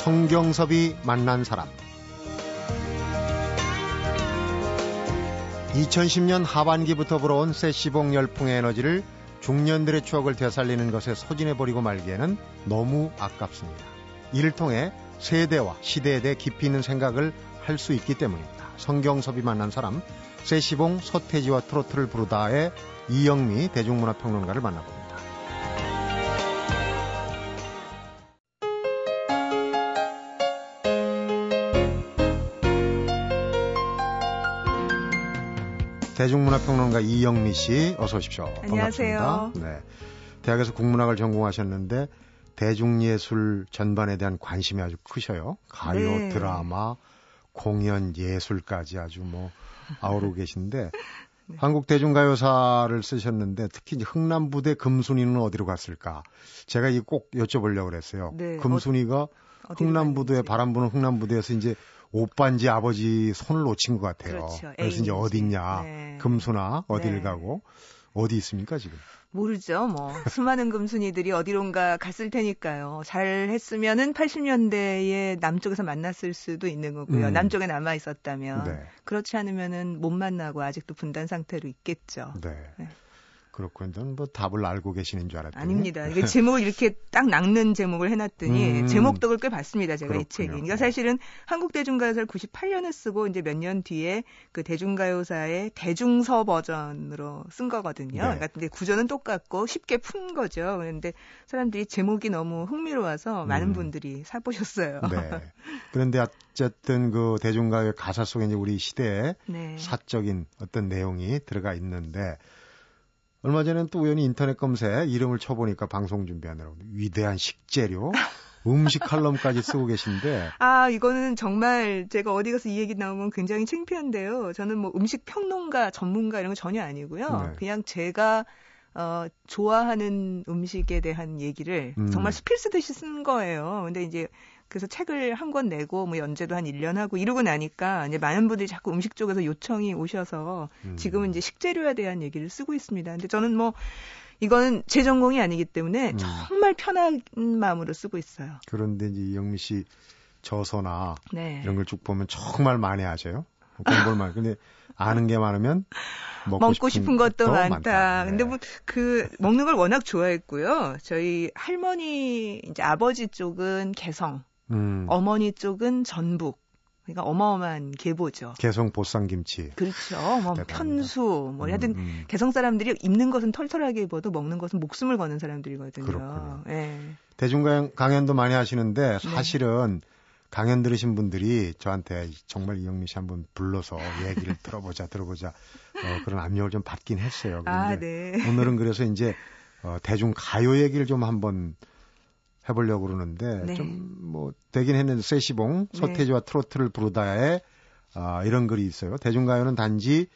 성경섭이 만난 사람 2010년 하반기부터 불어온 세시봉 열풍의 에너지를 중년들의 추억을 되살리는 것에 소진해버리고 말기에는 너무 아깝습니다. 이를 통해 세대와 시대에 대해 깊이 있는 생각을 할 수 있기 때문입니다. 성경섭이 만난 사람 세시봉 서태지와 트로트를 부르다의 이영미 대중문화평론가를 만나봅니다. 대중문화평론가 이영미 씨 어서 오십시오. 안녕하세요. 반갑습니다. 네. 대학에서 국문학을 전공하셨는데 대중예술 전반에 대한 관심이 아주 크셔요. 가요, 네. 드라마, 공연, 예술까지 아주 뭐 아우르고 계신데 네. 한국 대중가요사를 쓰셨는데 특히 이제 흥남부대 금순이는 어디로 갔을까? 제가 이 꼭 여쭤보려고 그랬어요. 네. 금순이가 어, 흥남부대 바람 부는 흥남부대에서 이제 오빠인지 아버지 손을 놓친 것 같아요. 그렇죠. 그래서 이제 애인지. 어딨냐, 네. 금수나 어디를 네. 가고 어디 있습니까 지금? 모르죠. 뭐 수많은 금순이들이 어디론가 갔을 테니까요. 잘 했으면은 80년대에 남쪽에서 만났을 수도 있는 거고요. 음. 남쪽에 남아 있었다면 네. 그렇지 않으면은 못 만나고 아직도 분단 상태로 있겠죠. 네. 네. 그렇군요. 뭐 답을 알고 계시는 줄 알았더니. 아닙니다. 이게 제목을 이렇게 딱 낚는 제목을 해놨더니 음. 제목 덕을 꽤 봤습니다. 제가 그렇군요. 이 책이. 그러니까 사실은 한국 대중가요사를 98년에 쓰고 이제 몇 년 뒤에 그 대중가요사의 대중서 버전으로 쓴 거거든요. 네. 그러니까 근데 구조는 똑같고 쉽게 푼 거죠. 그런데 사람들이 제목이 너무 흥미로워서 많은 음. 분들이 사보셨어요. 네. 그런데 어쨌든 그 대중가요의 가사 속에 이제 우리 시대의 네. 사적인 어떤 내용이 들어가 있는데 얼마 전에는 또 우연히 인터넷 검색 이름을 쳐보니까 방송 준비하느라고 위대한 식재료 음식 칼럼까지 쓰고 계신데 아, 이거는 정말 제가 어디 가서 이 얘기 나오면 굉장히 창피한데요. 저는 뭐 음식 평론가, 전문가 이런 거 전혀 아니고요. 네. 그냥 제가 어, 좋아하는 음식에 대한 얘기를 음. 정말 스필 쓰듯이 쓴 거예요. 근데 이제 그래서 책을 한 권 내고 뭐 연재도 한 1년 하고 이러고 나니까 이제 많은 분들이 자꾸 음식 쪽에서 요청이 오셔서 음. 지금은 이제 식재료에 대한 얘기를 쓰고 있습니다. 근데 저는 뭐 이거는 제 전공이 아니기 때문에 음. 정말 편한 마음으로 쓰고 있어요. 그런데 이제 이영미 씨 저서나 네. 이런 걸 쭉 보면 정말 많이 하셔요. 공부를 많이. 근데 아는 게 많으면 먹고, 먹고 싶은 것도 많다. 네. 근데 뭐 그 먹는 걸 워낙 좋아했고요. 저희 할머니 이제 아버지 쪽은 개성, 음, 어머니 쪽은 전북. 그러니까 어마어마한 계보죠. 개성 보쌈김치. 그렇죠. 뭐 대단합니다. 편수 뭐 하여튼 음, 음. 개성 사람들이 입는 것은 털털하게 입어도 먹는 것은 목숨을 거는 사람들이거든요. 그렇군요. 예. 대중가요 강연도 많이 하시는데 네. 사실은 강연 들으신 분들이 저한테 정말 이영미 씨 한번 불러서 얘기를 들어보자 들어보자 어, 그런 압력을 좀 받긴 했어요. 아, 그런데 네. 오늘은 그래서 이제 어, 대중 가요 얘기를 좀 한번 해보려고 그러는데 네. 좀뭐 되긴 했는데 세시봉 네. 서태지와 트로트를 부르다에 아, 이런 글이 있어요. 대중가요는 단지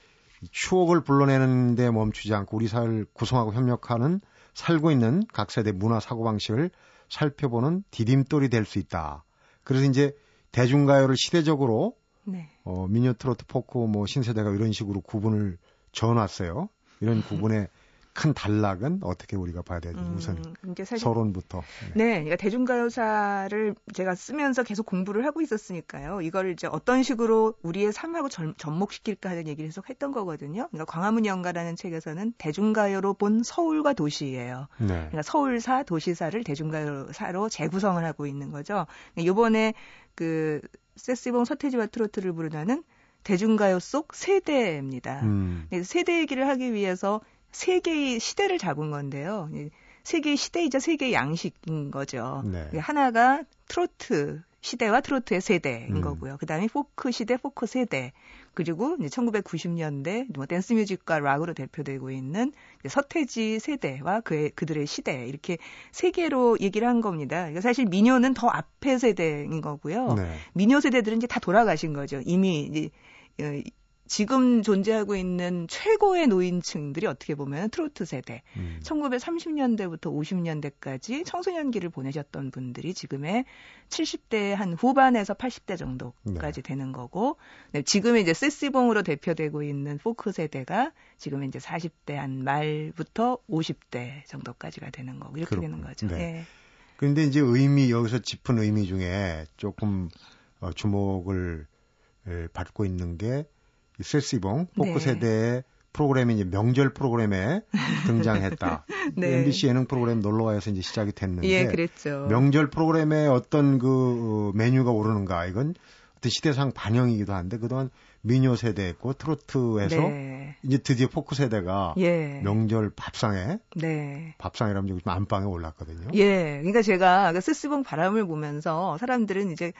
추억을 불러내는 데 멈추지 않고 우리 사회를 구성하고 협력하는 살고 있는 각 세대 문화 사고방식을 살펴보는 디딤돌이 될 수 있다. 그래서 이제 대중가요를 시대적으로 네. 어, 미녀 트로트 포크 뭐 신세대가 이런 식으로 구분을 저어놨어요. 이런 구분의 큰 단락은 어떻게 우리가 봐야 되지? 음, 우선 사실 서론부터. 네, 그러니까 대중가요사를 제가 쓰면서 계속 공부를 하고 있었으니까요. 이걸 이제 어떤 식으로 우리의 삶하고 전, 접목시킬까 하는 얘기를 계속 했던 거거든요. 그러니까 광화문 연가라는 책에서는 대중가요로 본 서울과 도시예요. 네. 그러니까 서울사, 도시사를 대중가요사로 재구성을 하고 있는 거죠. 이번에 그 세시봉 서태지와 트로트를 부르다는 대중가요 속 세대입니다. 음. 네, 세대 얘기를 하기 위해서 세 개의 시대를 잡은 건데요. 이세 개의 시대이자 세 개의 양식인 거죠. 네. 하나가 트로트 시대와 트로트의 세대인 음. 거고요. 그다음에 포크 시대, 포크 세대. 그리고 이제 1990년대 뭐 댄스 뮤직과 락으로 대표되고 있는 서태지 세대와 그의 그들의 시대 이렇게 세 개로 얘기를 한 겁니다. 그러니까 사실 미녀는 더 앞의 세대인 거고요. 네. 미녀 세대들은 이제 다 돌아가신 거죠. 이미 이제 어, 지금 존재하고 있는 최고의 노인층들이 어떻게 보면 트로트 세대. 음. 1930년대부터 50년대까지 청소년기를 보내셨던 분들이 지금의 70대 한 후반에서 80대 정도까지 되는 거고, 네, 지금 이제 세시봉으로 대표되고 있는 포크 세대가 지금 이제 40대 한 말부터 50대 정도까지가 되는 거고, 이렇게 되는 그렇군요. 거죠. 네. 네. 그런데 이제 의미 여기서 짚은 의미 중에 조금 어, 주목을 에, 받고 있는 게 세시봉 포크 네. 세대의 프로그램이 이제 명절 프로그램에 등장했다. 네. MBC 예능 프로그램 놀러와서 이제 시작이 됐는데 예, 그랬죠. 명절 프로그램에 어떤 그 어, 메뉴가 오르는가 이건 어떤 시대상 반영이기도 한데 그동안 미녀 세대였고 트로트에서 네. 이제 드디어 포크 세대가 예. 명절 밥상에 네. 밥상이라면 지금 안방에 올랐거든요. 예. 그러니까 제가 그 스스봉 바람을 보면서 사람들은 이제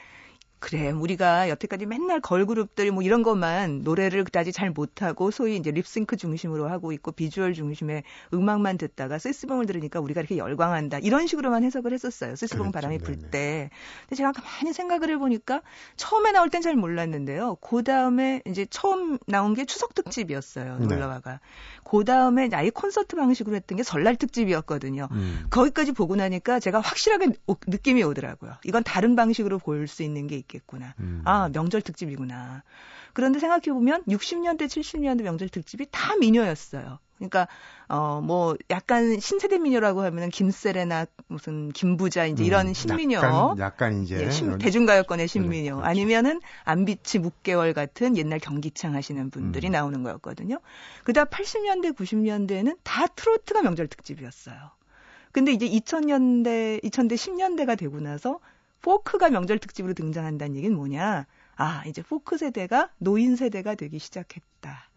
그래, 우리가 여태까지 맨날 걸그룹들 뭐 이런 것만 노래를 그다지 잘 못하고 소위 이제 립싱크 중심으로 하고 있고 비주얼 중심의 음악만 듣다가 세스봉을 들으니까 우리가 이렇게 열광한다. 이런 식으로만 해석을 했었어요. 세스봉 그렇죠. 바람이 불 네네. 때. 근데 제가 가만히 생각을 해보니까 처음에 나올 땐 잘 몰랐는데요. 그 다음에 이제 처음 나온 게 추석 특집이었어요. 네. 놀러와가. 그 다음에 아예 콘서트 방식으로 했던 게 설날 특집이었거든요. 음. 거기까지 보고 나니까 제가 확실하게 오- 느낌이 오더라고요. 이건 다른 방식으로 볼 수 있는 게 있겠구나. 음. 아, 명절 특집이구나. 그런데 생각해 보면 60년대, 70년대 명절 특집이 다 미녀였어요. 그러니까, 어, 뭐, 약간 신세대 미녀라고 하면은 김세레나 무슨 김부자 이제 이런 음, 신미녀. 약간, 약간 이제 예, 신- 이런- 대중가요권의 신미녀. 그렇죠. 아니면은 안비치 묵개월 같은 옛날 경기창 하시는 분들이 음. 나오는 거였거든요. 그다음 80년대, 90년대에는 다 트로트가 명절 특집이었어요. 근데 이제 2000년대, 2000대, 10년대가 되고 나서 포크가 명절 특집으로 등장한다는 얘기는 뭐냐? 아, 이제 포크 세대가 노인 세대가 되기 시작했다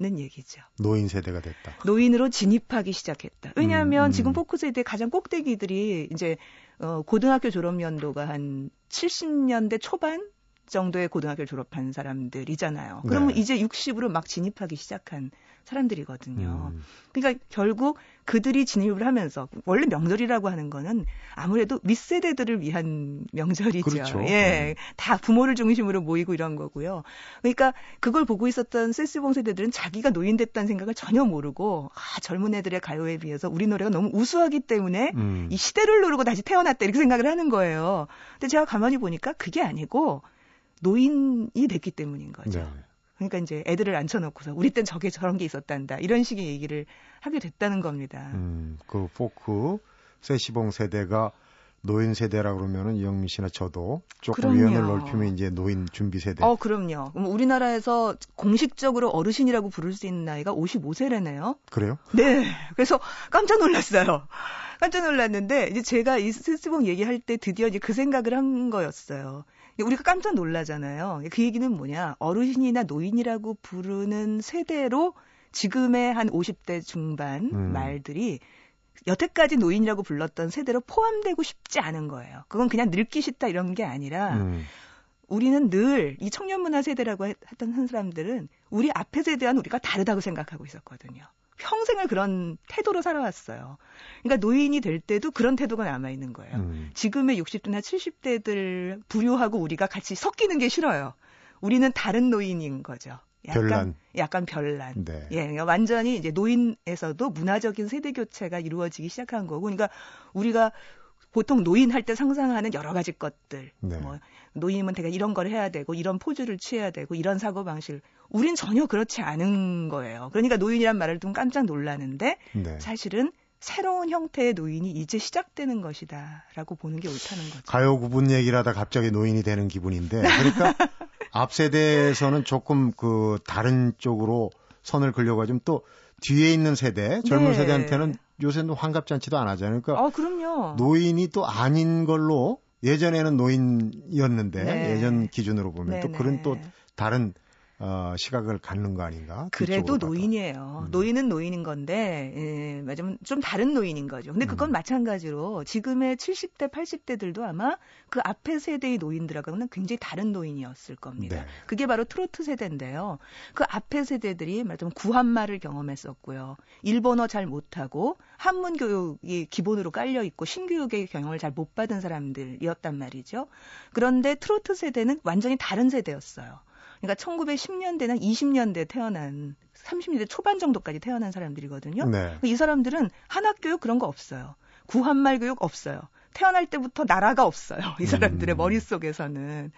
는 얘기죠. 노인 세대가 됐다. 노인으로 진입하기 시작했다. 왜냐하면 음, 음. 지금 포크 세대 가장 꼭대기들이 이제 어, 고등학교 졸업 연도가 한 70년대 초반 정도의 고등학교를 졸업한 사람들이잖아요. 그러면 네. 이제 60으로 막 진입하기 시작한 사람들이거든요. 음. 그러니까 결국 그들이 진입을 하면서 원래 명절이라고 하는 거는 아무래도 윗세대들을 위한 명절이죠. 그렇죠. 예. 다 부모를 중심으로 모이고 이런 거고요. 그러니까 그걸 보고 있었던 세스봉 세대들은 자기가 노인 됐다는 생각을 전혀 모르고 아, 젊은 애들의 가요에 비해서 우리 노래가 너무 우수하기 때문에 음. 이 시대를 누르고 다시 태어났다 이렇게 생각을 하는 거예요. 근데 제가 가만히 보니까 그게 아니고 노인이 됐기 때문인 거죠. 네. 그러니까 이제 애들을 앉혀놓고서 우리 땐 저게 저런 게 있었단다 이런 식의 얘기를 하게 됐다는 겁니다. 음, 그 포크 세시봉 세대가 노인 세대라 그러면은 이영민 씨나 저도 조금 그럼요. 위안을 넓히면 이제 노인 준비 세대. 어, 그럼요. 그럼 우리나라에서 공식적으로 어르신이라고 부를 수 있는 나이가 55세래네요. 그래요? 네. 그래서 깜짝 놀랐어요. 깜짝 놀랐는데, 이제 제가 이 스스봉 얘기할 때 드디어 이제 그 생각을 한 거였어요. 우리가 깜짝 놀라잖아요. 그 얘기는 뭐냐. 어르신이나 노인이라고 부르는 세대로 지금의 한 50대 중반 음. 말들이 여태까지 노인이라고 불렀던 세대로 포함되고 싶지 않은 거예요. 그건 그냥 늙기 싫다 이런 게 아니라 음. 우리는 늘 이 청년 문화 세대라고 했- 했던 한 사람들은 우리 앞에 세대와는 우리가 다르다고 생각하고 있었거든요. 평생을 그런 태도로 살아왔어요. 그러니까 노인이 될 때도 그런 태도가 남아 있는 거예요. 음. 지금의 60대나 70대들 부류하고 우리가 같이 섞이는 게 싫어요. 우리는 다른 노인인 거죠. 약간, 별난. 약간 별난. 네. 예, 그러니까 완전히 이제 노인에서도 문화적인 세대 교체가 이루어지기 시작한 거고, 그러니까 우리가 보통 노인 할 때 상상하는 여러 가지 것들, 네. 뭐 노인이면 되게 이런 걸 해야 되고 이런 포즈를 취해야 되고 이런 사고 방식, 우린 전혀 그렇지 않은 거예요. 그러니까 노인이란 말을 듣면 깜짝 놀라는데 네. 사실은 새로운 형태의 노인이 이제 시작되는 것이다라고 보는 게 옳다는 거죠. 가요 구분 얘기를 하다 갑자기 노인이 되는 기분인데 그러니까 앞 세대에서는 조금 그 다른 쪽으로 선을 그려고 하지만 또 뒤에 있는 세대 젊은 네. 세대한테는 요새는 환갑잔치도 안 하잖아요. 그러니까 아, 그럼요. 노인이 또 아닌 걸로 예전에는 노인이었는데 네. 예전 기준으로 보면 또 네네. 그런 또 다른 어, 시각을 갖는 거 아닌가? 그래도. 노인이에요. 음. 노인은 노인인 건데, 예, 맞으면 좀 다른 노인인 거죠. 근데 그건 음. 마찬가지로 지금의 70대, 80대들도 아마 그 앞에 세대의 노인들하고는 굉장히 다른 노인이었을 겁니다. 네. 그게 바로 트로트 세대인데요. 그 앞에 세대들이 말하자면 구한말을 경험했었고요. 일본어 잘 못하고 한문 교육이 기본으로 깔려 있고 신교육의 경험을 잘 못 받은 사람들이었단 말이죠. 그런데 트로트 세대는 완전히 다른 세대였어요. 그러니까 1910년대나 20년대 태어난 30년대 초반 정도까지 태어난 사람들이거든요. 네. 이 사람들은 한학 교육 그런 거 없어요. 구한말 교육 없어요. 태어날 때부터 나라가 없어요. 이 사람들의 음. 머릿속에서는.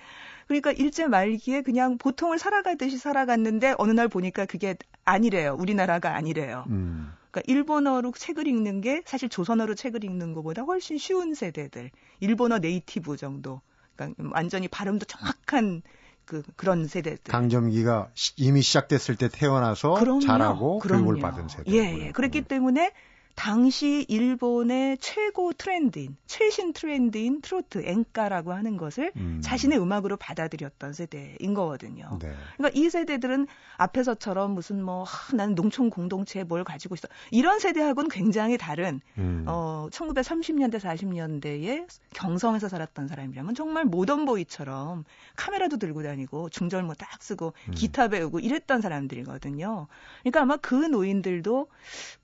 그러니까 일제 말기에 그냥 보통을 살아가듯이 살아갔는데 어느 날 보니까 그게 아니래요. 우리나라가 아니래요. 음. 그러니까 일본어로 책을 읽는 게 사실 조선어로 책을 읽는 것보다 훨씬 쉬운 세대들. 일본어 네이티브 정도. 그러니까 완전히 발음도 정확한 그 그런 세대들. 강점기가 이미 시작됐을 때 태어나서 그럼요, 자라고 그럼요. 교육을 받은 세대. 예, 예. 그렇기 때문에 당시 일본의 최고 트렌드인 최신 트렌드인 트로트 엔카라고 하는 것을 음. 자신의 음악으로 받아들였던 세대인 거거든요. 네. 그러니까 이 세대들은 앞에서처럼 무슨 뭐 하, 나는 농촌 공동체에 뭘 가지고 있어 이런 세대하고는 굉장히 다른 음. 어 1930년대 40년대에 경성에서 살았던 사람이라면 정말 모던보이처럼 카메라도 들고 다니고 중절모 딱 쓰고 음. 기타 배우고 이랬던 사람들이거든요. 그러니까 아마 그 노인들도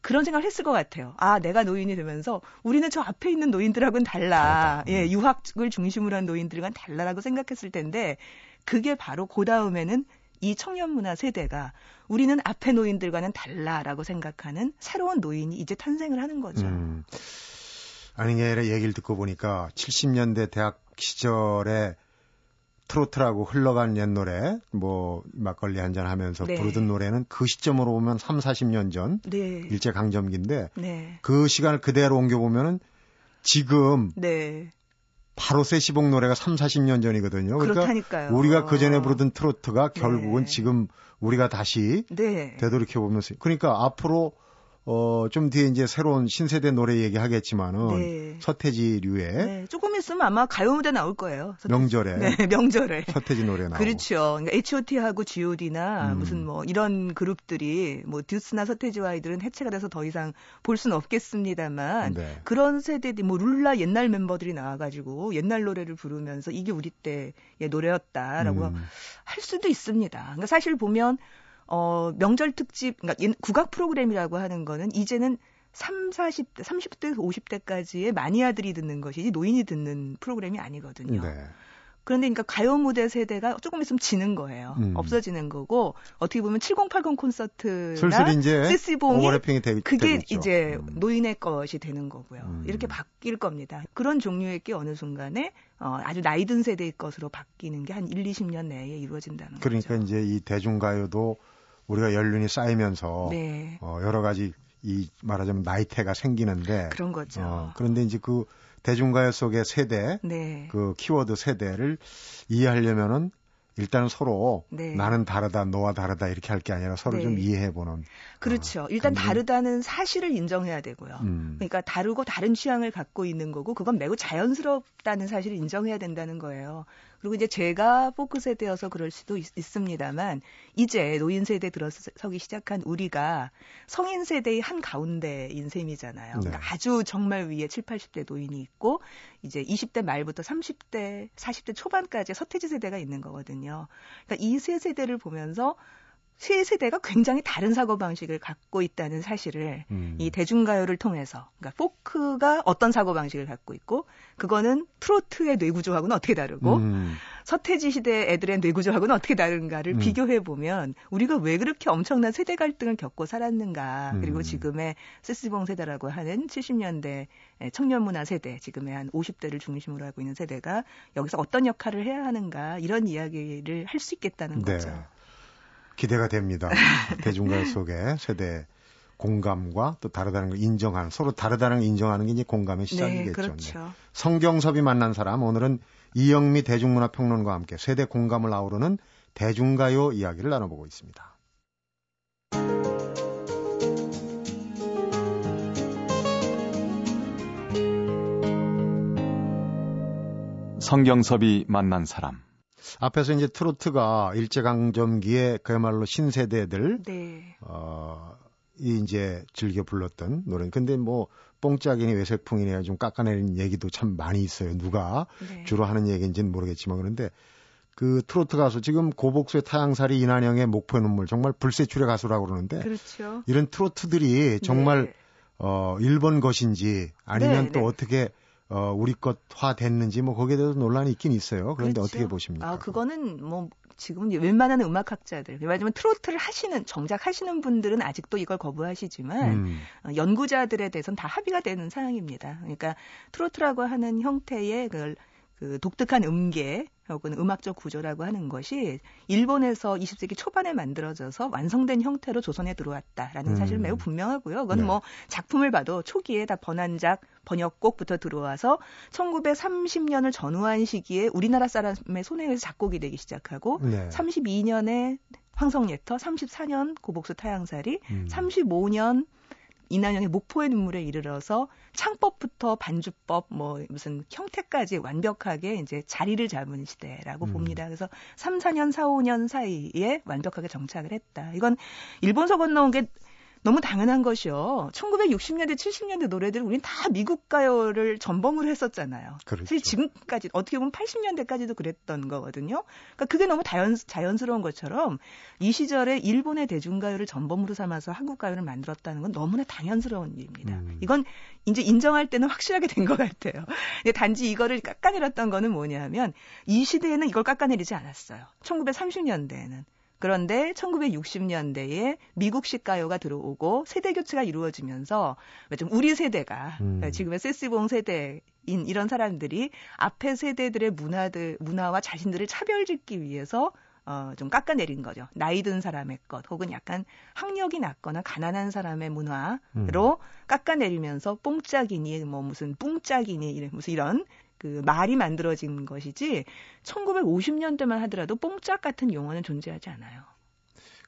그런 생각을 했을 것 같아요. 같아요. 아, 내가 노인이 되면서 우리는 저 앞에 있는 노인들하고는 달라. 예, 음. 유학을 중심으로 한 노인들과는 달라라고 생각했을 텐데 그게 바로 그 다음에는 이 청년 문화 세대가 우리는 앞에 노인들과는 달라라고 생각하는 새로운 노인이 이제 탄생을 하는 거죠. 음. 아니, 게 아니라 얘기를 듣고 보니까 70년대 대학 시절에 트로트라고 흘러간 옛 노래, 뭐 막걸리 한 잔 하면서 네. 부르던 노래는 그 시점으로 보면 3, 40년 전 네. 일제 강점기인데 네. 그 시간을 그대로 옮겨 보면은 지금 네. 바로 세시봉 노래가 3, 40년 전이거든요. 그러니까 그렇다니까요. 우리가 그 전에 부르던 트로트가 결국은 네. 지금 우리가 다시 네. 되돌이켜 보면서 그러니까 앞으로 어, 좀 뒤에 이제 새로운 신세대 노래 얘기하겠지만은 네. 서태지류의 네. 조금 있으면 아마 가요 무대 나올 거예요. 서태지. 명절에. 네, 명절에. 서태지 노래 나오고. 그렇죠. 그러니까 H.O.T.하고 G.O.D나 음. 무슨 뭐 이런 그룹들이 뭐 듀스나 서태지와 아이들은 해체가 돼서 더 이상 볼 수는 없겠습니다만 네. 그런 세대들이 뭐 룰라 옛날 멤버들이 나와 가지고 옛날 노래를 부르면서 이게 우리 때의 노래였다라고 음. 할 수도 있습니다. 그러니까 사실 보면 어, 명절 특집, 그러니까 국악 프로그램이라고 하는 거는 이제는 3, 40대, 30대, 50대까지의 마니아들이 듣는 것이지 노인이 듣는 프로그램이 아니거든요. 네. 그런데 그러니까 가요 무대 세대가 조금 있으면 지는 거예요. 음. 없어지는 거고 어떻게 보면 7080 콘서트나 세시봉이 그게 되겠죠. 이제 음. 노인의 것이 되는 거고요. 음. 이렇게 바뀔 겁니다. 그런 종류의 게 어느 순간에 어, 아주 나이 든 세대의 것으로 바뀌는 게 한 1, 20년 내에 이루어진다는 그러니까 거죠. 그러니까 이제 이 대중가요도 우리가 연륜이 쌓이면서 네. 어, 여러 가지 이 말하자면 나이테가 생기는데 그런 거죠. 어, 그런데 이제 그 대중가요 속의 세대, 네. 그 키워드 세대를 이해하려면은 일단은 서로 네. 나는 다르다, 너와 다르다 이렇게 할 게 아니라 서로 네. 좀 이해해보는. 그렇죠. 어, 일단 감정. 다르다는 사실을 인정해야 되고요. 음. 그러니까 다르고 다른 취향을 갖고 있는 거고 그건 매우 자연스럽다는 사실을 인정해야 된다는 거예요. 그리고 이제 제가 포크 세대여서 그럴 수도 있, 습니다만 이제 노인 세대 들어서기 시작한 우리가 성인 세대의 한 가운데인 셈이잖아요. 네. 그러니까 아주 정말 위에 7, 80대 노인이 있고 이제 20대 말부터 30대, 40대 초반까지 서태지 세대가 있는 거거든요. 그러니까 이 세 세대를 보면서 세 세대가 굉장히 다른 사고 방식을 갖고 있다는 사실을 음. 이 대중가요를 통해서 그러니까 포크가 어떤 사고 방식을 갖고 있고 그거는 트로트의 뇌 구조하고는 어떻게 다르고 음. 서태지 시대 애들의 뇌 구조하고는 어떻게 다른가를 음. 비교해 보면 우리가 왜 그렇게 엄청난 세대 갈등을 겪고 살았는가 그리고 음. 지금의 세스봉 세대라고 하는 70년대 청년 문화 세대 지금의 한 50대를 중심으로 하고 있는 세대가 여기서 어떤 역할을 해야 하는가 이런 이야기를 할 수 있겠다는 네. 거죠. 기대가 됩니다. 대중가요 속에 세대 공감과 또 다르다는 걸 인정하는 서로 다르다는 걸 인정하는 게 이제 공감의 네, 시작이겠죠. 네, 그렇죠. 네. 성경섭이 만난 사람 오늘은 이영미 대중문화평론가와 함께 세대 공감을 아우르는 대중가요 이야기를 나눠보고 있습니다. 성경섭이 만난 사람 앞에서 이제 트로트가 일제강점기에 그야말로 신세대들 네. 어, 이 이제 즐겨 불렀던 노래. 근데 뭐 뽕짝이니 외색풍이니 좀 깎아내린 얘기도 참 많이 있어요. 누가 네. 주로 하는 얘기인지는 모르겠지만 그런데 그 트로트 가수 지금 고복수의 타양살이 이난영의 목포의 눈물 정말 불세출의 가수라고 그러는데 그렇죠. 이런 트로트들이 정말 네. 어 일본 것인지 아니면 네, 또 네. 어떻게 어, 우리 것화 됐는지 뭐 거기에 대해서 논란이 있긴 있어요. 그런데 그렇죠. 어떻게 보십니까? 아, 그거는 뭐 지금 웬만한 음악학자들, 말하자면 트로트를 하시는 정작 하시는 분들은 아직도 이걸 거부하시지만 음. 어, 연구자들에 대해서는 다 합의가 되는 사항입니다. 그러니까 트로트라고 하는 형태의 그걸 그 독특한 음계 혹은 음악적 구조라고 하는 것이 일본에서 20세기 초반에 만들어져서 완성된 형태로 조선에 들어왔다라는 음. 사실 매우 분명하고요. 그건 네. 뭐 작품을 봐도 초기에 다 번안작, 번역곡부터 들어와서 1930년을 전후한 시기에 우리나라 사람의 손에 의해서 작곡이 되기 시작하고 네. 32년에 황성예터, 34년 고복수 타양살이, 음. 35년 이난영의 목포의 눈물에 이르러서 창법부터 반주법 뭐 무슨 형태까지 완벽하게 이제 자리를 잡은 시대라고 음. 봅니다. 그래서 3, 4년, 4, 5년 사이에 완벽하게 정착을 했다. 이건 일본서 건너온 게 너무 당연한 것이요. 1960년대, 70년대 노래들 우린 다 미국 가요를 전범으로 했었잖아요. 그렇죠. 사실 지금까지 어떻게 보면 80년대까지도 그랬던 거거든요. 그러니까 그게 너무 자연, 자연스러운 것처럼 이 시절에 일본의 대중가요를 전범으로 삼아서 한국 가요를 만들었다는 건 너무나 당연스러운 일입니다. 음. 이건 이제 인정할 때는 확실하게 된 것 같아요. 근데 단지 이거를 깎아내렸던 거는 뭐냐면 이 시대에는 이걸 깎아내리지 않았어요. 1930년대에는. 그런데 1960년대에 미국식 가요가 들어오고 세대 교체가 이루어지면서 좀 우리 세대가 음. 그러니까 지금의 세시봉 세대 인 이런 사람들이 앞에 세대들의 문화들 문화와 자신들을 차별짓기 위해서 어, 좀 깎아내린 거죠. 나이 든 사람의 것, 혹은 약간 학력이 낮거나 가난한 사람의 문화로 음. 깎아내리면서 뽕짝이니, 뭐 무슨 뿡짝이니, 무슨 이런 그 말이 만들어진 것이지 1950년대만 하더라도 뽕짝 같은 용어는 존재하지 않아요.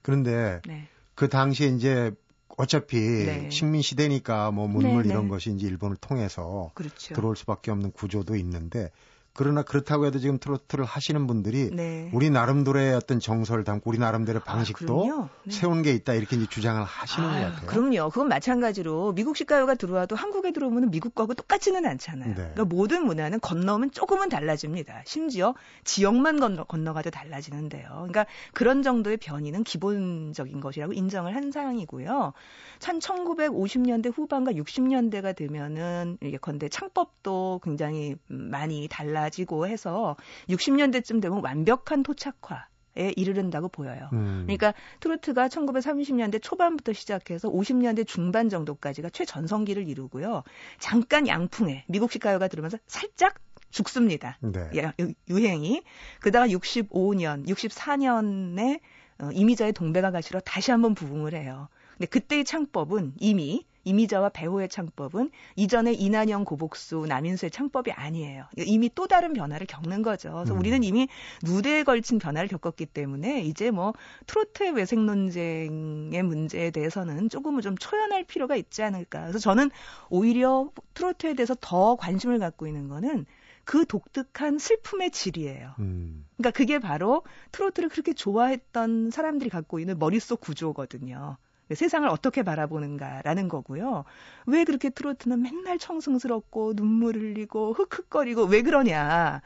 그런데 네. 그 당시에 이제 어차피 네. 식민 시대니까 뭐 문물 네, 이런 네. 것이 이제 일본을 통해서 그렇죠. 들어올 수밖에 없는 구조도 있는데 그러나 그렇다고 해도 지금 트로트를 하시는 분들이 네. 우리 나름대로의 어떤 정서를 담고 우리 나름대로의 아, 방식도 아, 네. 세운 게 있다 이렇게 이제 주장을 하시는 아, 것 같아요. 그럼요. 그건 마찬가지로 미국식 가요가 들어와도 한국에 들어오면 미국 거하고 똑같지는 않잖아요. 네. 그러니까 모든 문화는 건너면 조금은 달라집니다. 심지어 지역만 건너, 건너가도 달라지는데요. 그러니까 그런 정도의 변이는 기본적인 것이라고 인정을 한 사항이고요. 1950년대 후반과 60년대가 되면은 예컨대 창법도 굉장히 많이 달라 달라지고 해서 60년대쯤 되면 완벽한 토착화 에 이르른다고 보여요. 음. 그러니까 트로트가 1930년대 초반부터 시작해서 50년대 중반 정도까지가 최전성기를 이루고요. 잠깐 양풍에 미국식 가요가 들으면서 살짝 죽습니다. 네. 예, 유행이. 그다가 65년, 64년에 어, 이미자의 동백아 가시로 다시 한번 부흥을 해요. 근데 그때의 창법은 이미 이미자와 배우의 창법은 이전의 이난영 고복수 남인수의 창법이 아니에요. 이미 또 다른 변화를 겪는 거죠. 그래서 음. 우리는 이미 누대에 걸친 변화를 겪었기 때문에 이제 뭐 트로트의 외색 논쟁의 문제에 대해서는 조금은 좀 초연할 필요가 있지 않을까. 그래서 저는 오히려 트로트에 대해서 더 관심을 갖고 있는 거는 그 독특한 슬픔의 질이에요. 음. 그러니까 그게 바로 트로트를 그렇게 좋아했던 사람들이 갖고 있는 머릿속 구조거든요. 세상을 어떻게 바라보는가라는 거고요. 왜 그렇게 트로트는 맨날 청승스럽고 눈물 흘리고 흑흑거리고 왜 그러냐.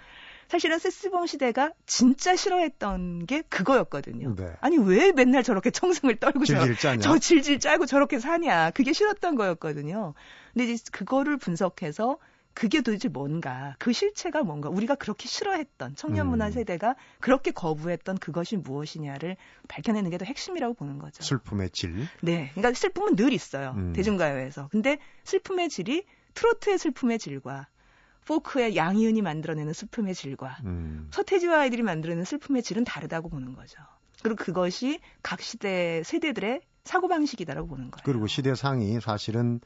사실은 세스봉 시대가 진짜 싫어했던 게 그거였거든요. 네. 아니 왜 맨날 저렇게 청승을 떨고 질질 저, 저 질질 짜고 저렇게 사냐. 그게 싫었던 거였거든요. 근데 이제 그거를 분석해서 그게 도대체 뭔가, 그 실체가 뭔가, 우리가 그렇게 싫어했던 청년 문화 음. 세대가 그렇게 거부했던 그것이 무엇이냐를 밝혀내는 게 더 핵심이라고 보는 거죠. 슬픔의 질. 네. 그러니까 슬픔은 늘 있어요. 음. 대중가요에서. 근데 슬픔의 질이 트로트의 슬픔의 질과 포크의 양희은이 만들어내는 슬픔의 질과 음. 서태지와 아이들이 만들어내는 슬픔의 질은 다르다고 보는 거죠. 그리고 그것이 각 시대 세대들의 사고방식이다라고 보는 거예요. 그리고 시대상이 사실은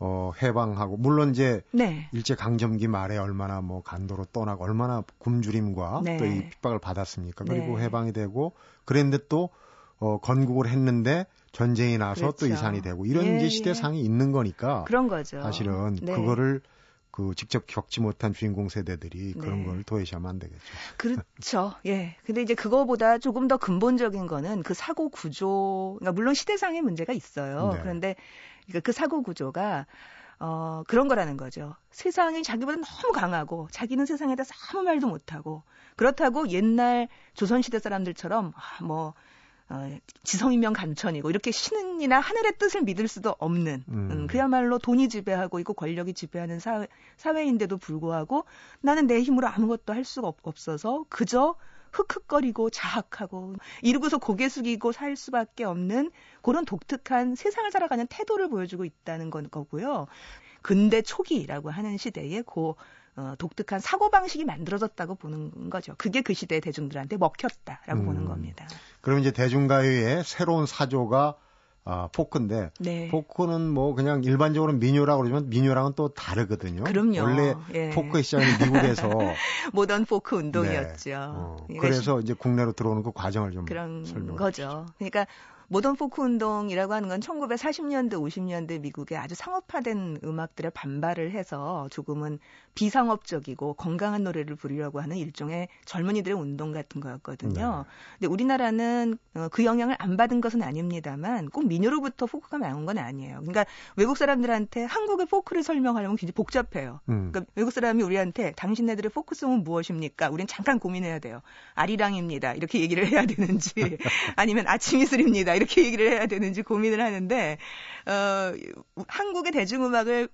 어, 해방하고, 물론 이제 네. 일제 강점기 말에 얼마나 뭐 간도로 떠나고 얼마나 굶주림과 네. 또이 핍박을 받았습니까. 그리고 네. 해방이 되고, 그랬는데 또, 어, 건국을 했는데 전쟁이 나서 그렇죠. 또 이산이 되고, 이런 예, 이제 시대상이 예. 있는 거니까. 그런 거죠. 사실은 네. 그거를 그 직접 겪지 못한 주인공 세대들이 그런 네. 걸 도외시하면 안 되겠죠. 그렇죠. 예. 근데 이제 그거보다 조금 더 근본적인 거는 그 사고 구조, 그러니까 물론 시대상의 문제가 있어요. 네. 그런데 그러니까 그 사고 구조가 어, 그런 거라는 거죠. 세상이 자기보다 너무 강하고 자기는 세상에 대해서 아무 말도 못하고 그렇다고 옛날 조선시대 사람들처럼 아, 뭐 어, 지성이면 간천이고 이렇게 신이나 하늘의 뜻을 믿을 수도 없는 음. 음, 그야말로 돈이 지배하고 있고 권력이 지배하는 사회, 사회인데도 불구하고 나는 내 힘으로 아무것도 할 수가 없, 없어서 그저 흑흑거리고 자학하고 이러고서 고개 숙이고 살 수밖에 없는 그런 독특한 세상을 살아가는 태도를 보여주고 있다는 건 거고요. 근대 초기라고 하는 시대에 고 어, 독특한 사고 방식이 만들어졌다고 보는 거죠. 그게 그 시대 대중들한테 먹혔다라고 음. 보는 겁니다. 그럼 이제 대중가요의 새로운 사조가 아, 포크인데 네. 포크는 뭐 그냥 일반적으로 민요라고 그러지만 민요랑은 또 다르거든요. 그럼요. 원래 예. 포크의 시작은 미국에서 모던 포크 운동이었죠. 네. 어, 그래서 이제 국내로 들어오는 그 과정을 좀 그런 설명해 거죠. 주시죠. 그러니까 모던 포크 운동이라고 하는 건 1940년대, 50년대 미국의 아주 상업화된 음악들에 반발을 해서 조금은 비상업적이고 건강한 노래를 부르려고 하는 일종의 젊은이들의 운동 같은 거였거든요. 네. 근데 우리나라는 어, 그 영향을 안 받은 것은 아닙니다만 꼭 민요로부터 포크가 나온 건 아니에요. 그러니까 외국 사람들한테 한국의 포크를 설명하려면 굉장히 복잡해요. 음. 그러니까 외국 사람이 우리한테 당신네들의 포크송은 무엇입니까? 우리는 잠깐 고민해야 돼요. 아리랑입니다. 이렇게 얘기를 해야 되는지 아니면 아침 이슬입니다. 이렇게 얘기를 해야 되는지 고민을 하는데 어, 한국의 대중음악을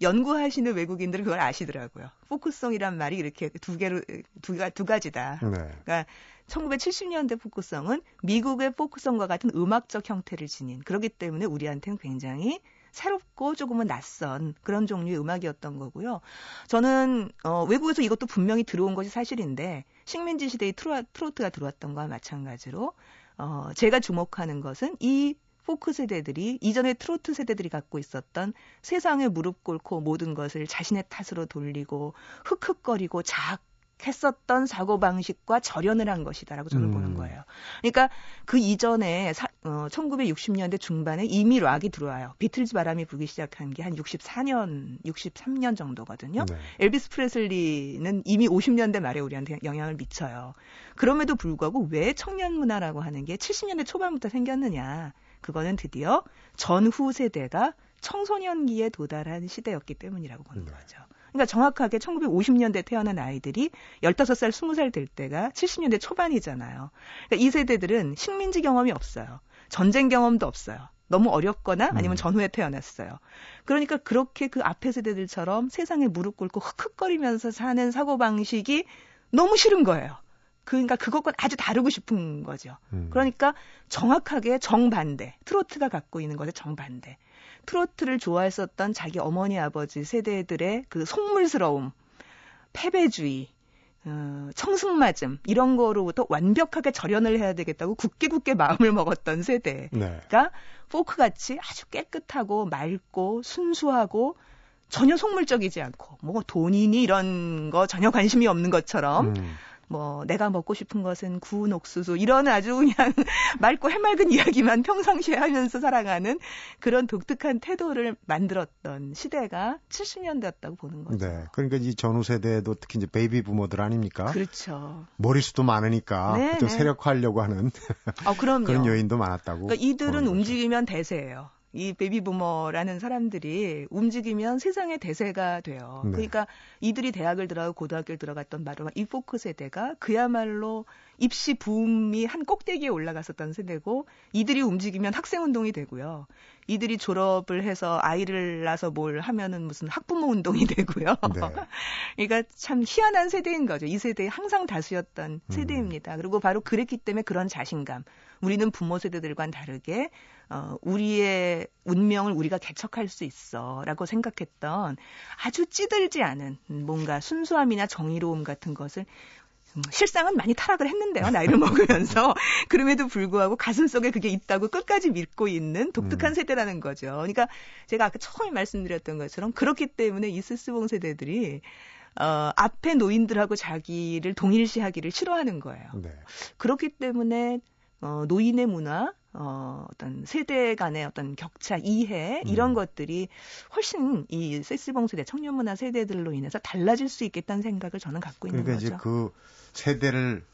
연구하시는 외국인들은 그걸 아시더라고요. 포크송이란 말이 이렇게 두 개로 두, 두 가지다. 네. 그러니까 1970년대 포크송은 미국의 포크송과 같은 음악적 형태를 지닌 그렇기 때문에 우리한테는 굉장히 새롭고 조금은 낯선 그런 종류의 음악이었던 거고요. 저는 어, 외국에서 이것도 분명히 들어온 것이 사실인데 식민지 시대의 트로, 트로트가 들어왔던 거와 마찬가지로 어, 제가 주목하는 것은 이 포크 세대들이 이전에 트로트 세대들이 갖고 있었던 세상에 무릎 꿇고 모든 것을 자신의 탓으로 돌리고 흑흑거리고 작 했었던 사고 방식과 절연을 한 것이다라고 저는 음. 보는 거예요. 그러니까 그 이전에 사, 어, 1960년대 중반에 이미 락이 들어와요. 비틀즈 바람이 불기 시작한 게 한 64년, 63년 정도거든요. 네. 엘비스 프레슬리는 이미 50년대 말에 우리한테 영향을 미쳐요. 그럼에도 불구하고 왜 청년 문화라고 하는 게 70년대 초반부터 생겼느냐? 그거는 드디어 전후 세대가 청소년기에 도달한 시대였기 때문이라고 보는 네. 거죠. 그러니까 정확하게 1950년대 태어난 아이들이 15살, 20살 될 때가 70년대 초반이잖아요. 그러니까 이 세대들은 식민지 경험이 없어요. 전쟁 경험도 없어요. 너무 어렵거나 아니면 음. 전후에 태어났어요. 그러니까 그렇게 그 앞에 세대들처럼 세상에 무릎 꿇고 흑흑거리면서 사는 사고방식이 너무 싫은 거예요. 그러니까 그것과 아주 다르고 싶은 거죠. 음. 그러니까 정확하게 정반대, 트로트가 갖고 있는 것의 정반대. 트로트를 좋아했었던 자기 어머니 아버지 세대들의 그 속물스러움, 패배주의, 어, 청승맞음 이런 거로부터 완벽하게 절연을 해야 되겠다고 굳게 굳게 마음을 먹었던 세대가 네. 포크 같이 아주 깨끗하고 맑고 순수하고 전혀 속물적이지 않고 뭐 돈이니 이런 거 전혀 관심이 없는 것처럼 음. 뭐 내가 먹고 싶은 것은 구운 옥수수 이런 아주 그냥 맑고 해맑은 이야기만 평상시에 하면서 살아가는 그런 독특한 태도를 만들었던 시대가 70년대였다고 보는 거죠. 네. 그러니까 이 전후 세대도 특히 이제 베이비 부머들 아닙니까? 그렇죠. 머리수도 많으니까 네, 네. 세력화하려고 하는 어, 그런 요인도 많았다고. 그러니까 이들은 움직이면 대세예요. 이 베이비부머라는 사람들이 움직이면 세상의 대세가 돼요. 네. 그러니까 이들이 대학을 들어가고 고등학교를 들어갔던 바로 이 포크 세대가 그야말로 입시 붐이 한 꼭대기에 올라갔었던 세대고 이들이 움직이면 학생 운동이 되고요. 이들이 졸업을 해서 아이를 낳아서 뭘 하면은 무슨 학부모 운동이 되고요. 네. 그러니까 참 희한한 세대인 거죠. 이 세대에 항상 다수였던 음. 세대입니다. 그리고 바로 그랬기 때문에 그런 자신감. 우리는 부모 세대들과는 다르게 어, 우리의 운명을 우리가 개척할 수 있어라고 생각했던 아주 찌들지 않은 뭔가 순수함이나 정의로움 같은 것을 음, 실상은 많이 타락을 했는데요. 나이를 먹으면서. 그럼에도 불구하고 가슴 속에 그게 있다고 끝까지 믿고 있는 독특한 음. 세대라는 거죠. 그러니까 제가 아까 처음에 말씀드렸던 것처럼 그렇기 때문에 이 스스봉 세대들이 어, 앞에 노인들하고 자기를 동일시하기를 싫어하는 거예요. 네. 그렇기 때문에 어, 노인의 문화, 어, 어떤 세대 간의 어떤 격차, 이해, 이런 음. 것들이 훨씬 이 세스봉 세대, 청년 문화 세대들로 인해서 달라질 수 있겠다는 생각을 저는 갖고 있는 그러니까 거죠. 그러니까 이제 그 세대를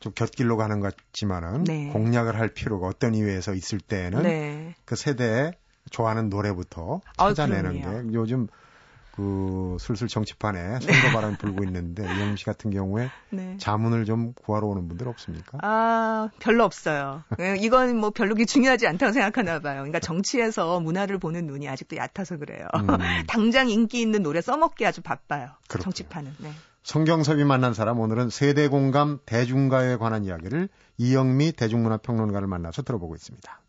좀 곁길로 가는 것 같지만은 네. 공략을 할 필요가 어떤 이유에서 있을 때는 네. 그 세대에 좋아하는 노래부터 아, 찾아내는 아, 게 요즘 그 슬슬 정치판에 네. 선거 바람이 불고 있는데 이영 씨 같은 경우에 네. 자문을 좀 구하러 오는 분들 없습니까? 아 별로 없어요. 네, 이건 뭐 별로 중요하지 않다고 생각하나 봐요. 그러니까 정치에서 문화를 보는 눈이 아직도 얕아서 그래요. 음. 당장 인기 있는 노래 써먹기 아주 바빠요. 그렇구요. 정치판은. 네. 성경섭이 만난 사람 오늘은 세대 공감 대중가에 관한 이야기를 이영미 대중문화평론가를 만나서 들어보고 있습니다.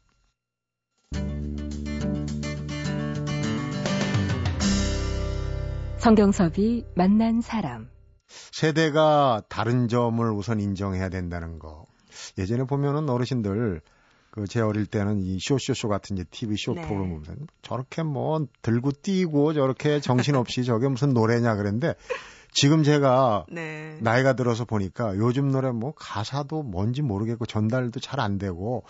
성경섭이 만난 사람. 세대가 다른 점을 우선 인정해야 된다는 거. 예전에 보면은 어르신들 그제 어릴 때는 이 쇼쇼쇼 같은 이제 TV 쇼 네. 프로그램 보면서 저렇게 뭐 들고 뛰고 저렇게 정신없이 저게 무슨 노래냐 그랬는데 지금 제가 네. 나이가 들어서 보니까 요즘 노래 뭐 가사도 뭔지 모르겠고 전달도 잘 안 되고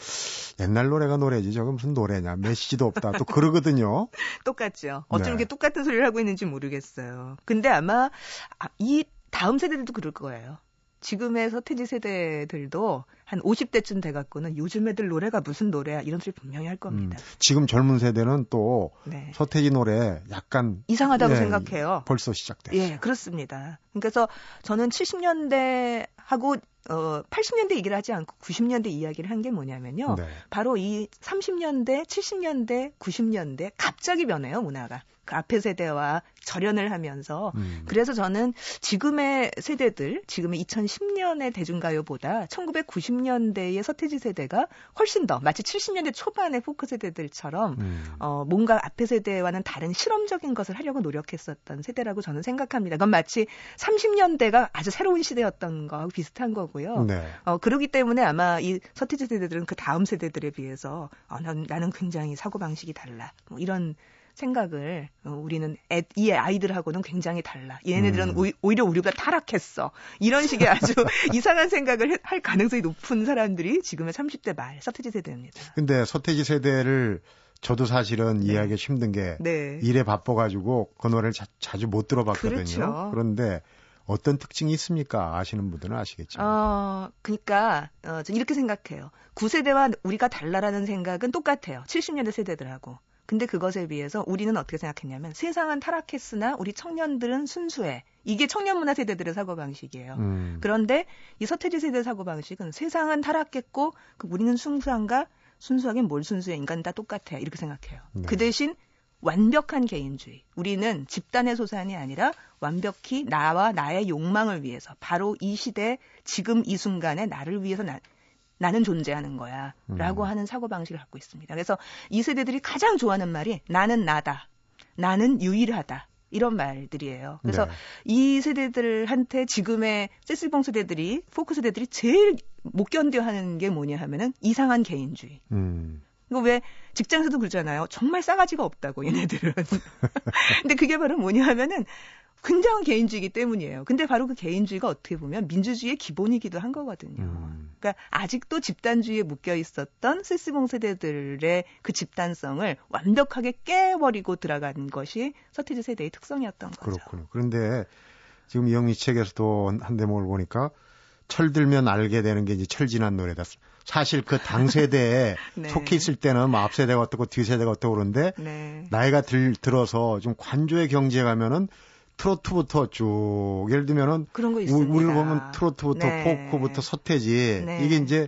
옛날 노래가 노래지 저게 무슨 노래냐 메시지도 없다 또 그러거든요. 똑같죠. 어쩜 네. 이렇게 똑같은 소리를 하고 있는지 모르겠어요. 근데 아마 아, 이 다음 세대들도 그럴 거예요. 지금의 서태지 세대들도 한 50대쯤 돼갖고는 요즘 애들 노래가 무슨 노래야 이런 소리 분명히 할 음, 겁니다. 지금 젊은 세대는 또 네. 서태지 노래 약간 이상하다고 예, 생각해요. 벌써 시작됐어요. 예, 그렇습니다. 그래서 저는 70년대 하고 어 80년대 얘기를 하지 않고 90년대 이야기를 한 게 뭐냐면요. 네. 바로 이 30년대, 70년대, 90년대 갑자기 변해요, 문화가. 그 앞의 세대와 절연을 하면서 음. 그래서 저는 지금의 세대들, 지금의 2010년의 대중가요보다 1990년대의 서태지 세대가 훨씬 더 마치 70년대 초반의 포크 세대들처럼 음. 어, 뭔가 앞의 세대와는 다른 실험적인 것을 하려고 노력했었던 세대라고 저는 생각합니다. 그건 마치 30년대가 아주 새로운 시대였던 거하고 비슷한 거고요. 네. 어, 그러기 때문에 아마 이 서태지 세대들은 그 다음 세대들에 비해서 어, 난, 나는 굉장히 사고방식이 달라. 뭐 이런 생각을 어, 우리는 애, 이 아이들하고는 굉장히 달라. 얘네들은 음. 오히, 오히려 우리보다 타락했어. 이런 식의 아주 이상한 생각을 해- 할 가능성이 높은 사람들이 지금의 30대 말 서태지 세대입니다. 근데 서태지 세대를 저도 사실은 네. 이해하기 힘든 게 네. 일에 바빠가지고 그 노래를 자, 주못 들어봤거든요. 그렇죠. 런데 어떤 특징이 있습니까? 아시는 분들은 아시겠죠. 어, 그러니까 어, 저 이렇게 생각해요. 9세대와 우리가 달라라는 생각은 똑같아요. 70년대 세대들하고. 근데 그것에 비해서 우리는 어떻게 생각했냐면 세상은 타락했으나 우리 청년들은 순수해. 이게 청년 문화 세대들의 사고 방식이에요. 음. 그런데 이 서태지 세대 사고 방식은 세상은 타락했고 그 우리는 순수한가 순수하긴 뭘 순수해 인간 다 똑같아 이렇게 생각해요. 네. 그 대신 완벽한 개인주의. 우리는 집단의 소산이 아니라 완벽히 나와 나의 욕망을 위해서 바로 이 시대 지금 이 순간에 나를 위해서 나, 나는 존재하는 거야. 라고 음. 하는 사고방식을 갖고 있습니다. 그래서 이 세대들이 가장 좋아하는 말이 나는 나다. 나는 유일하다. 이런 말들이에요. 그래서 네. 이 세대들한테 지금의 세스봉 세대들이 포크 세대들이 제일 못 견뎌 하는 게 뭐냐 하면은 이상한 개인주의. 음. 이거 왜 직장에서도 그러잖아요. 정말 싸가지가 없다고 얘네들은. 근데 그게 바로 뭐냐 하면은 굉장한 개인주의이기 때문이에요. 근데 바로 그 개인주의가 어떻게 보면 민주주의의 기본이기도 한 거거든요. 음. 그러니까 아직도 집단주의에 묶여 있었던 세스봉 세대들의 그 집단성을 완벽하게 깨버리고 들어간 것이 서태지 세대의 특성이었던 거죠. 그렇군요. 그런데 지금 이영미 책에서도 한 대목을 보니까 철들면 알게 되는 게 이제 철진한 노래다. 사실 그 당 세대에 네. 속해 있을 때는 뭐 앞세대가 어떻고 뒤세대가 어떻고 그런데 네. 나이가 들, 들어서 좀 관조의 경지에 가면은 트로트부터 쭉 예를 들면은 그런 거 우- 있습니다. 우리를 보면 트로트부터 네. 포크부터 서태지 네. 이게 이제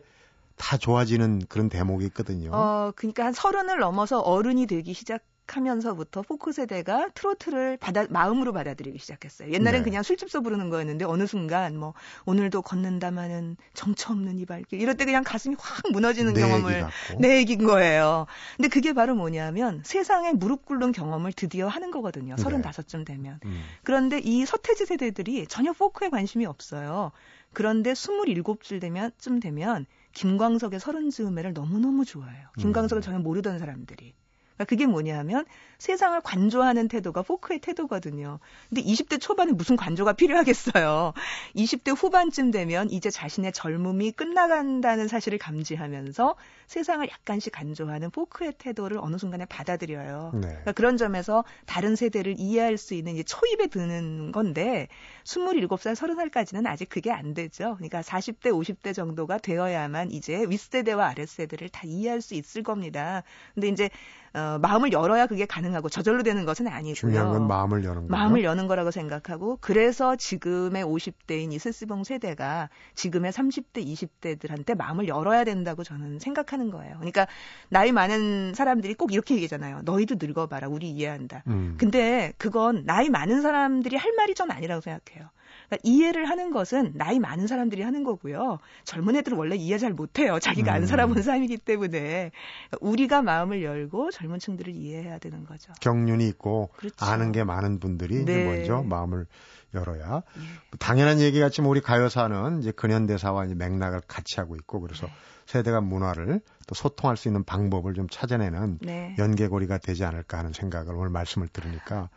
다 좋아지는 그런 대목이 있거든요. 어, 그러니까 한 서른을 넘어서 어른이 되기 시작 하면서부터 포크 세대가 트로트를 받아 마음으로 받아들이기 시작했어요. 옛날엔 네. 그냥 술집서 부르는 거였는데 어느 순간 뭐 오늘도 걷는다마는 정처 없는 이 발길 이럴 때 그냥 가슴이 확 무너지는 내 경험을. 내 얘기인 거예요. 근데 그게 바로 뭐냐면 세상에 무릎 꿇는 경험을 드디어 하는 거거든요. 네. 서른다섯쯤 되면. 음. 그런데 이 서태지 세대들이 전혀 포크에 관심이 없어요. 그런데 27줄 되면, 쯤 되면, 김광석의 서른 즈음에를 너무너무 좋아해요. 김광석을 음. 전혀 모르던 사람들이. 그러니까 그게 뭐냐 하면 세상을 관조하는 태도가 포크의 태도거든요. 근데 20대 초반에 무슨 관조가 필요하겠어요. 20대 후반쯤 되면 이제 자신의 젊음이 끝나간다는 사실을 감지하면서 세상을 약간씩 간조하는 포크의 태도를 어느 순간에 받아들여요. 네. 그러니까 그런 점에서 다른 세대를 이해할 수 있는 이제 초입에 드는 건데 27살, 30살까지는 아직 그게 안 되죠. 그러니까 40대, 50대 정도가 되어야만 이제 윗세대와 아랫세대를 다 이해할 수 있을 겁니다. 근데 이제 어, 마음을 열어야 그게 가능하고 저절로 되는 것은 아니고요. 중요한 건 마음을 여는 거죠. 마음을 여는 거라고 생각하고 그래서 지금의 50대인 이 스스봉 세대가 지금의 30대, 20대들한테 마음을 열어야 된다고 저는 생각하는 거예요. 그러니까 나이 많은 사람들이 꼭 이렇게 얘기하잖아요. 너희도 늙어봐라. 우리 이해한다. 음. 근데 그건 나이 많은 사람들이 할 말이 전 아니라고 생각해요. 그러니까 이해를 하는 것은 나이 많은 사람들이 하는 거고요. 젊은 애들은 원래 이해 잘 못해요. 자기가 안 음. 살아본 삶이기 때문에 그러니까 우리가 마음을 열고 젊은 층들을 이해해야 되는 거죠. 경륜이 있고 그렇죠. 아는 게 많은 분들이 네. 먼저 마음을 열어야 예. 당연한 얘기 같지만 우리 가요사는 이제 근현대사와 이제 맥락을 같이 하고 있고 그래서 네. 세대가 문화를 또 소통할 수 있는 방법을 좀 찾아내는 네. 연계고리가 되지 않을까 하는 생각을 오늘 말씀을 들으니까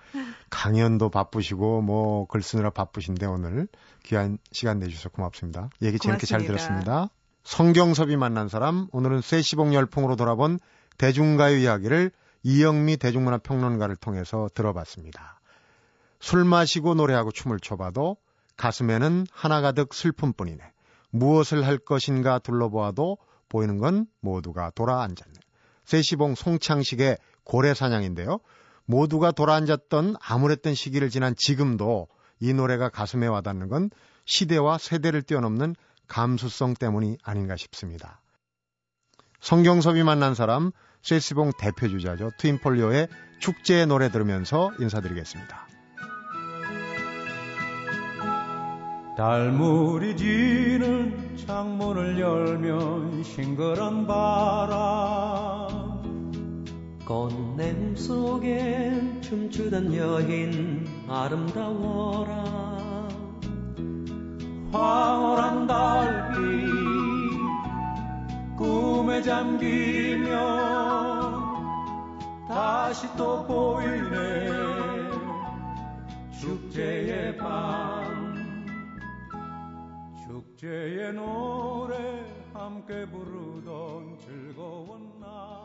강연도 바쁘시고 뭐 글 쓰느라 바쁘신데 오늘 귀한 시간 내주셔서 고맙습니다. 얘기 재밌게 잘 고맙습니다. 들었습니다. 성경섭이 만난 사람 오늘은 쇠시봉 열풍으로 돌아본 대중가요 이야기를 이영미 대중문화평론가를 통해서 들어봤습니다. 술 마시고 노래하고 춤을 춰봐도 가슴에는 하나가득 슬픔뿐이네. 무엇을 할 것인가 둘러보아도 보이는 건 모두가 돌아앉았네. 세시봉 송창식의 고래사냥인데요. 모두가 돌아앉았던 암울했던 시기를 지난 지금도 이 노래가 가슴에 와닿는 건 시대와 세대를 뛰어넘는 감수성 때문이 아닌가 싶습니다. 성경섭이 만난 사람 세시봉 대표 주자죠. 트윈폴리오의 축제의 노래 들으면서 인사드리겠습니다. 달물이 지는 창문을 열면 싱그런 바람. 꽃냄 속에 춤추던 여인 아름다워라. 황홀한 달빛 꿈에 잠기면 다시 또 보이네. 축제의 밤 축제의 노래 함께 부르던 즐거운 날에